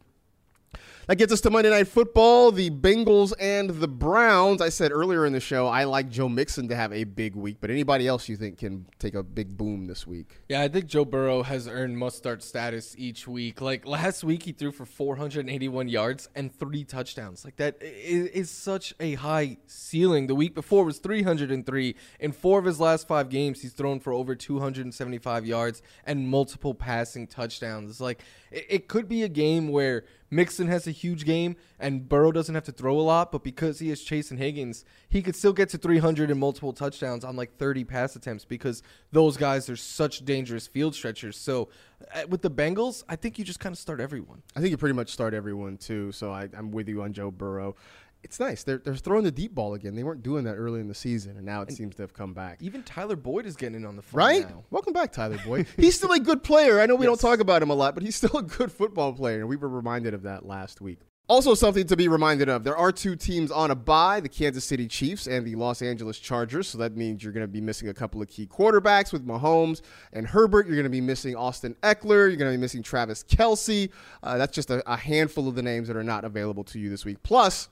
That gets us to Monday Night Football, the Bengals and the Browns. I said earlier in the show, I like Joe Mixon to have a big week, but anybody else you think can take a big boom this week? Yeah, I think Joe Burrow has earned must start status each week. Like last week, he threw for 481 yards and three touchdowns. Like that is, such a high ceiling. The week before was 303. In four of his last five games, he's thrown for over 275 yards and multiple passing touchdowns. Like it could be a game where Mixon has a huge game and Burrow doesn't have to throw a lot, but because he has Chase and Higgins, he could still get to 300 and multiple touchdowns on like 30 pass attempts because those guys are such dangerous field stretchers. So uh, with the Bengals, I think you just kind of start everyone. I think you pretty much start everyone too. So I, I'm with you on Joe Burrow it's nice. They're they're throwing the deep ball again. They weren't doing that early in the season, and now it and seems to have come back. Even Tyler Boyd is getting in on the front right. Now. Welcome back, Tyler Boyd. he's still a good player. I know we yes. don't talk about him a lot, but he's still a good football player, and we were reminded of that last week. Also, something to be reminded of there are two teams on a bye the Kansas City Chiefs and the Los Angeles Chargers. So that means you're going to be missing a couple of key quarterbacks with Mahomes and Herbert. You're going to be missing Austin Ekeler. You're going to be missing Travis Kelce. Uh, that's just a, a handful of the names that are not available to you this week. Plus,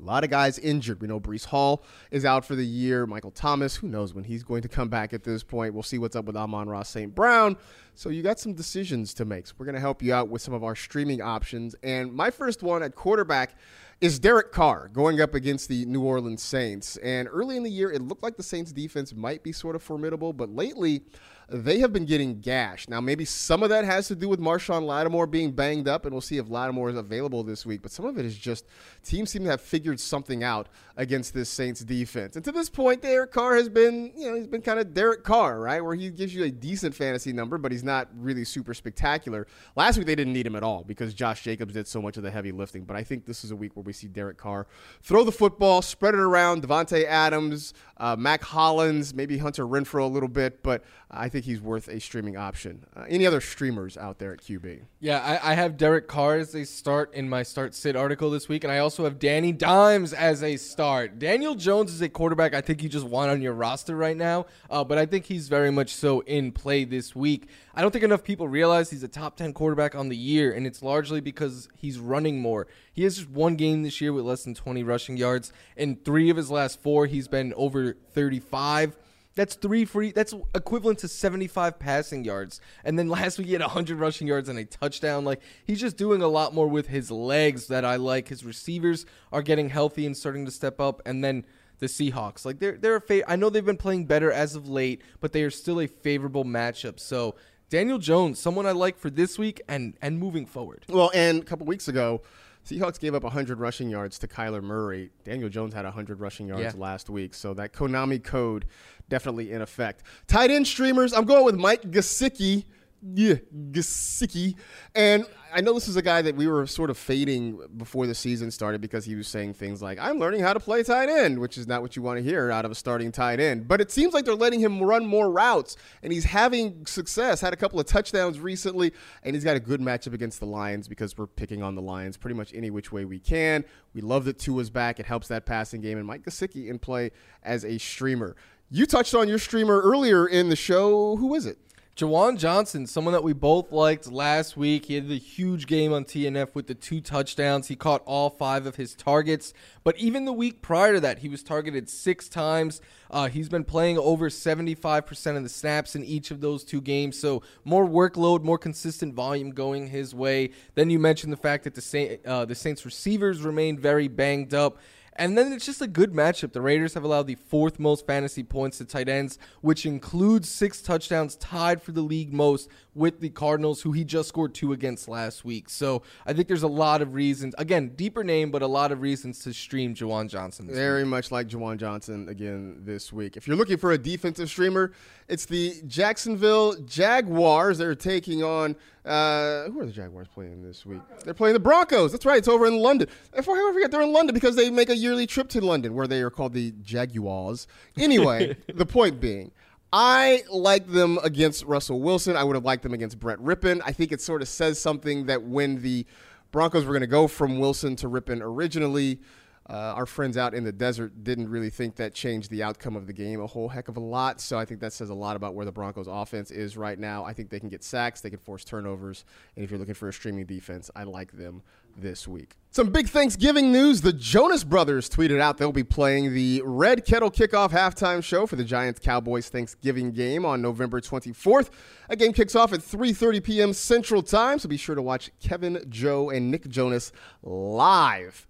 a lot of guys injured. We know Breece Hall is out for the year. Michael Thomas, who knows when he's going to come back at this point. We'll see what's up with Amon-Ra St. Brown. So you got some decisions to make. So we're going to help you out with some of our streaming options. And my first one at quarterback is Derek Carr going up against the New Orleans Saints. And early in the year, it looked like the Saints defense might be sort of formidable, but lately, they have been getting gashed. Now, maybe some of that has to do with Marshon Lattimore being banged up, and we'll see if Lattimore is available this week. But some of it is just teams seem to have figured something out against this Saints defense. And to this point, Derek Carr has been, you know, he's been kind of Derek Carr, right? Where he gives you a decent fantasy number, but he's not really super spectacular. Last week, they didn't need him at all because Josh Jacobs did so much of the heavy lifting. But I think this is a week where we see Derek Carr throw the football, spread it around. Davante Adams, uh, Mack Hollins, maybe Hunter Renfrow a little bit, but I think he's worth a streaming option. Uh, any other streamers out there at QB? Yeah, I, I, have Derek Carr as a start in my start sit article this week, and I also have Danny Dimes as a start. Daniel Jones is a quarterback I think you just want on your roster right now, uh, but I think he's very much so in play this week. I don't think enough people realize he's a top 10 quarterback on the year, and it's largely because he's running more. He has just one game this year with less than 20 rushing yards. In three of his last four, he's been over 35. That's three free. That's equivalent to 75 passing yards. And then last week he had 100 rushing yards and a touchdown. Like he's just doing a lot more with his legs that I like. His receivers are getting healthy and starting to step up. And then the Seahawks, like they're they're a fa- I know they've been playing better as of late, but they are still a favorable matchup. So Daniel Jones, someone I like for this week and and moving forward. Well, and a couple weeks ago. Seahawks gave up 100 rushing yards to Kyler Murray. Daniel Jones had 100 rushing yards yeah. last week. So that Konami code definitely in effect. Tight end streamers, I'm going with Mike Gesicki. Yeah, Gesicki. And I know this is a guy that we were sort of fading before the season started because he was saying things like, I'm learning how to play tight end, which is not what you want to hear out of a starting tight end. But it seems like they're letting him run more routes, and he's having success. Had a couple of touchdowns recently, and he's got a good matchup against the Lions because we're picking on the Lions pretty much any which way we can. We love that Tua's back. It helps that passing game, and Mike Gesicki in play as a streamer. You touched on your streamer earlier in the show. Who is it? Juwan Johnson, someone that we both liked last week. He had the huge game on TNF with the two touchdowns. He caught all five of his targets. But even the week prior to that, he was targeted six times. Uh, he's been playing over 75% of the snaps in each of those two games. So more workload, more consistent volume going his way. Then you mentioned the fact that the, Saint, uh, the Saints receivers remain very banged up. And then it's just a good matchup. The Raiders have allowed the fourth most fantasy points to tight ends, which includes six touchdowns, tied for the league most with the Cardinals, who he just scored two against last week. So I think there's a lot of reasons. Again, deeper name, but a lot of reasons to stream Juwan Johnson. Very week. much like Juwan Johnson again this week. If you're looking for a defensive streamer, it's the Jacksonville Jaguars. They're taking on uh, who are the Jaguars playing this week? They're playing the Broncos. That's right. It's over in London. If I forget, they're in London because they make a yearly trip to London, where they are called the Jaguars. Anyway, the point being. I like them against Russell Wilson. I would have liked them against Brett Rypien. I think it sort of says something that when the Broncos were going to go from Wilson to Rypien originally, uh, our friends out in the desert didn't really think that changed the outcome of the game a whole heck of a lot. So I think that says a lot about where the Broncos offense is right now. I think they can get sacks, they can force turnovers, and if you're looking for a streaming defense, I like them this week. Some big Thanksgiving news. The Jonas Brothers tweeted out they'll be playing the Red Kettle Kickoff halftime show for the Giants Cowboys Thanksgiving game on November 24th. A game kicks off at 3:30 p.m. Central Time, so be sure to watch Kevin, Joe, and Nick Jonas live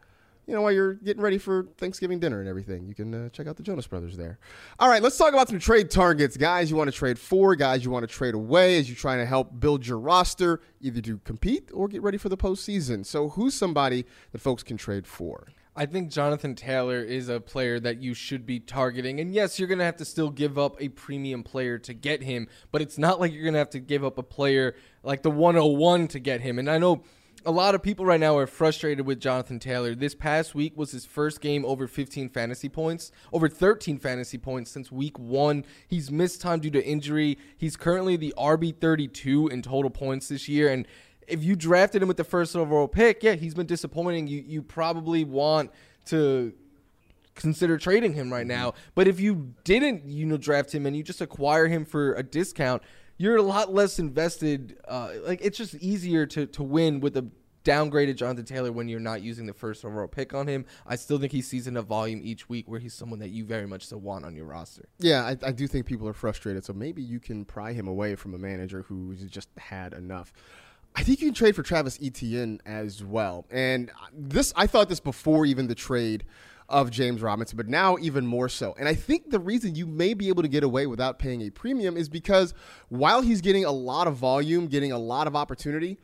you know, while you're getting ready for Thanksgiving dinner and everything, you can uh, check out the Jonas Brothers there. All right, let's talk about some trade targets. Guys you want to trade for, guys you want to trade away as you're trying to help build your roster, either to compete or get ready for the postseason. So, who's somebody that folks can trade for? I think Jonathan Taylor is a player that you should be targeting. And yes, you're going to have to still give up a premium player to get him, but it's not like you're going to have to give up a player like the 101 to get him. And I know a lot of people right now are frustrated with Jonathan Taylor. This past week was his first game over 15 fantasy points, over 13 fantasy points since week one. He's missed time due to injury. He's currently the RB 32 in total points this year, and if you drafted him with the first overall pick, yeah, he's been disappointing. You you probably want to consider trading him right mm-hmm. now. But if you didn't, you know, draft him and you just acquire him for a discount, you're a lot less invested. Uh, like it's just easier to to win with a downgraded Jonathan Taylor when you're not using the first overall pick on him. I still think he sees enough volume each week where he's someone that you very much so want on your roster. Yeah, I, I do think people are frustrated. So maybe you can pry him away from a manager who's just had enough. I think you can trade for Travis Etienne as well. And this, I thought this before even the trade of James Robinson, but now even more so. And I think the reason you may be able to get away without paying a premium is because while he's getting a lot of volume, getting a lot of opportunity,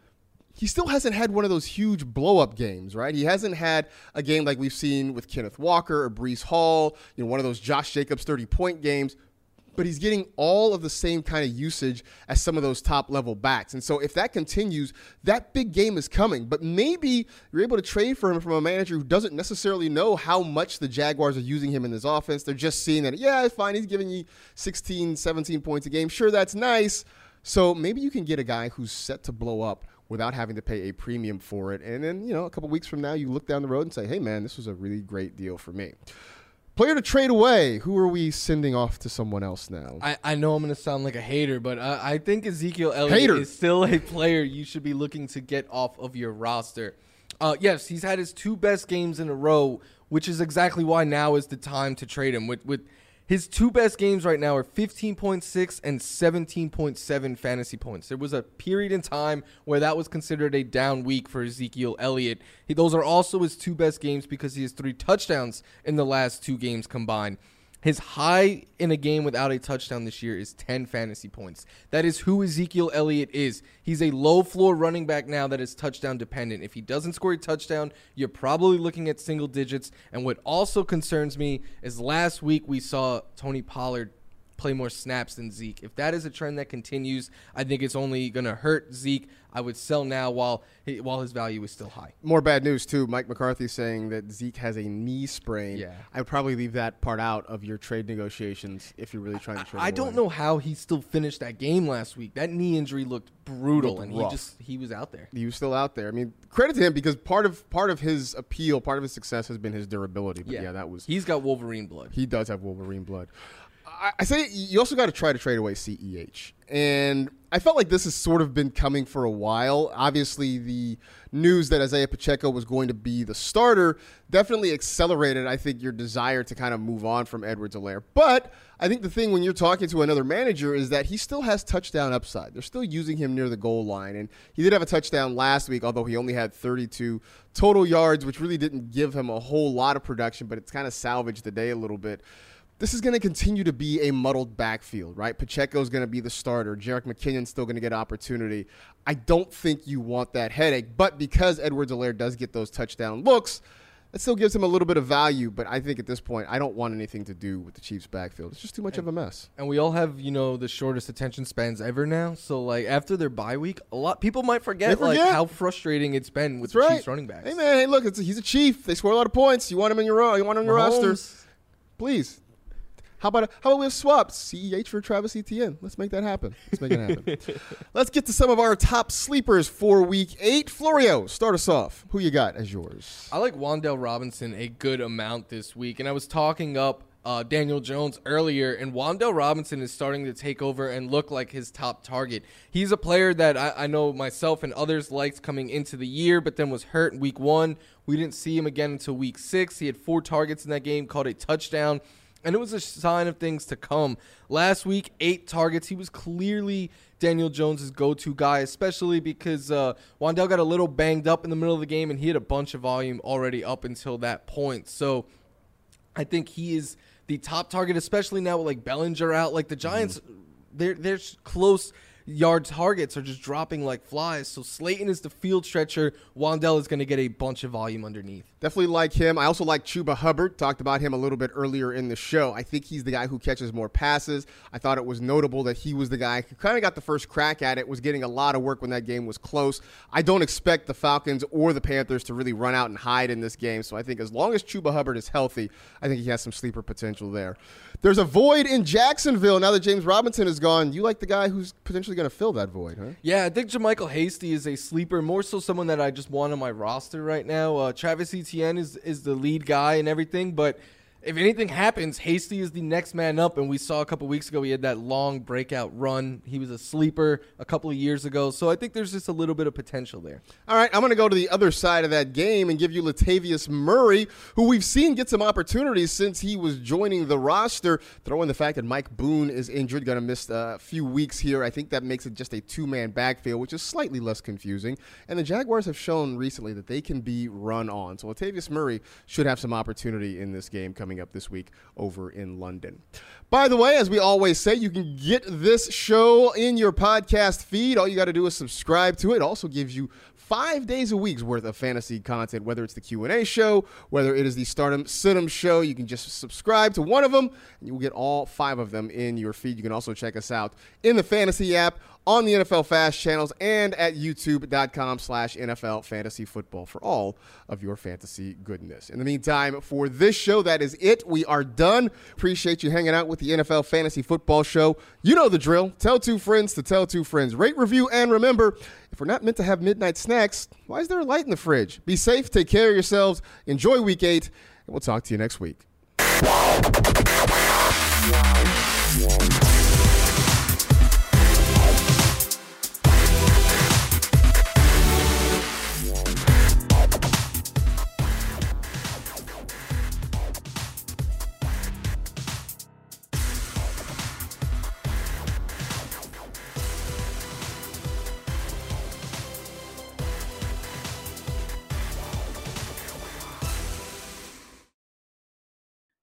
he still hasn't had one of those huge blow up games, right? He hasn't had a game like we've seen with Kenneth Walker or Breece Hall, you know, one of those Josh Jacobs 30 point games. But he's getting all of the same kind of usage as some of those top level backs. And so if that continues, that big game is coming. But maybe you're able to trade for him from a manager who doesn't necessarily know how much the Jaguars are using him in this offense. They're just seeing that, yeah, fine. He's giving you 16, 17 points a game. Sure, that's nice. So maybe you can get a guy who's set to blow up without having to pay a premium for it. And then, you know, a couple weeks from now, you look down the road and say, hey, man, this was a really great deal for me. Player to trade away. Who are we sending off to someone else now? I, I know I'm going to sound like a hater, but uh, I think Ezekiel Elliott Hater. is still a player you should be looking to get off of your roster. Uh, yes, he's had his two best games in a row, which is exactly why now is the time to trade him. With with his two best games right now are 15.6 and 17.7 fantasy points. There was a period in time where that was considered a down week for Ezekiel Elliott. He, those are also his two best games because he has three touchdowns in the last two games combined. His high in a game without a touchdown this year is 10 fantasy points. That is who Ezekiel Elliott is. He's a low floor running back now that is touchdown dependent. If he doesn't score a touchdown, you're probably looking at single digits. And what also concerns me is last week we saw Tony Pollard play more snaps than Zeke. If that is a trend that continues, I think it's only going to hurt Zeke. I would sell now while he, while his value is still high. More bad news too. Mike McCarthy saying that Zeke has a knee sprain. Yeah. I would probably leave that part out of your trade negotiations if you're really trying to trade. I him don't know how he still finished that game last week. That knee injury looked brutal, Looked and he just he was out there. He was still out there. I mean, credit to him because part of part of his appeal, part of his success has been his durability. But yeah, that was he's got Wolverine blood. He does have Wolverine blood. I, say you also got to try to trade away CEH. And I felt like this has sort of been coming for a while. Obviously, the news that Isaiah Pacheco was going to be the starter definitely accelerated, I think, your desire to kind of move on from Edwards-Helaire. But I think the thing when you're talking to another manager is that he still has touchdown upside. They're still using him near the goal line. And he did have a touchdown last week, although he only had 32 total yards, which really didn't give him a whole lot of production, but it's kind of salvaged the day a little bit this is going to continue to be a muddled backfield, right? Pacheco is going to be the starter. Jerick McKinnon's still going to get opportunity. I don't think you want that headache, but because Edwards-Helaire does get those touchdown looks, that still gives him a little bit of value. But I think at this point, I don't want anything to do with the Chiefs' backfield. It's just too much of a mess. And we all have, you know, the shortest attention spans ever now. So like after their bye week, a lot people might forget, They like how frustrating it's been with That's the right. Chiefs running backs. Hey man, hey look, it's he's a Chief. They score a lot of points. You want him in your you want him in your roster. Please. How about how about we have swapped CEH for Travis Etienne? Let's make that happen. Let's make it happen. Let's get to some of our top sleepers for Week Eight. Florio, start us off. Who you got as yours? I like Wan'Dale Robinson a good amount this week, and I was talking up uh, Daniel Jones earlier, and Wan'Dale Robinson is starting to take over and look like his top target. He's a player that I, I know myself and others liked coming into the year, but then was hurt in week one. We didn't see him again until week six. He had four targets in that game, called a touchdown. And it was a sign of things to come. Last week, eight targets. He was clearly Daniel Jones' go-to guy, especially because uh, Wan'Dale got a little banged up in the middle of the game, and he had a bunch of volume already up until that point. So I think he is the top target, especially now with like Bellinger out. Like the Giants, they're they're close yard targets are just dropping like flies. So Slayton is the field stretcher. Wan'Dale is going to get a bunch of volume underneath. Definitely like him. I also like Chuba Hubbard. Talked about him a little bit earlier in the show. I think he's the guy who catches more passes. I thought it was notable that he was the guy who kind of got the first crack at it, was getting a lot of work when that game was close. I don't expect the Falcons or the Panthers to really run out and hide in this game. So I think as long as Chuba Hubbard is healthy, I think he has some sleeper potential there. There's a void in Jacksonville now that James Robinson is gone. You like the guy who's potentially going to fill that void, huh? Yeah, I think JaMycal Hasty is a sleeper, more so someone that I just want on my roster right now. Uh, Travis Etienne is, is the lead guy and everything, but if anything happens, Hasty is the next man up. And we saw a couple weeks ago he had that long breakout run. He was a sleeper a couple of years ago. So I think there's just a little bit of potential there. All right, I'm going to go to the other side of that game and give you Latavius Murray, who we've seen get some opportunities since he was joining the roster. Throw in the fact that Mike Boone is injured, going to miss a few weeks here. I think that makes it just a two man backfield, which is slightly less confusing. And the Jaguars have shown recently that they can be run on. So Latavius Murray should have some opportunity in this game coming up this week over in London. By the way, as we always say, you can get this show in your podcast feed. All you got to do is subscribe to it. it. Also gives you five days a week's worth of fantasy content, whether it's the Q&A show, whether it is the Stardom Sit show. You can just subscribe to one of them, and you will get all five of them in your feed. You can also check us out in the fantasy app on the NFL Fast channels and at youtube.com slash NFL Fantasy Football for all of your fantasy goodness. In the meantime, for this show, that is it. We are done. Appreciate you hanging out with the NFL Fantasy Football Show. You know the drill. Tell two friends to tell two friends. Rate, review, and remember, if we're not meant to have midnight snacks, why is there a light in the fridge? Be safe, take care of yourselves, enjoy week eight, and we'll talk to you next week.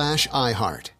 slash iHeart.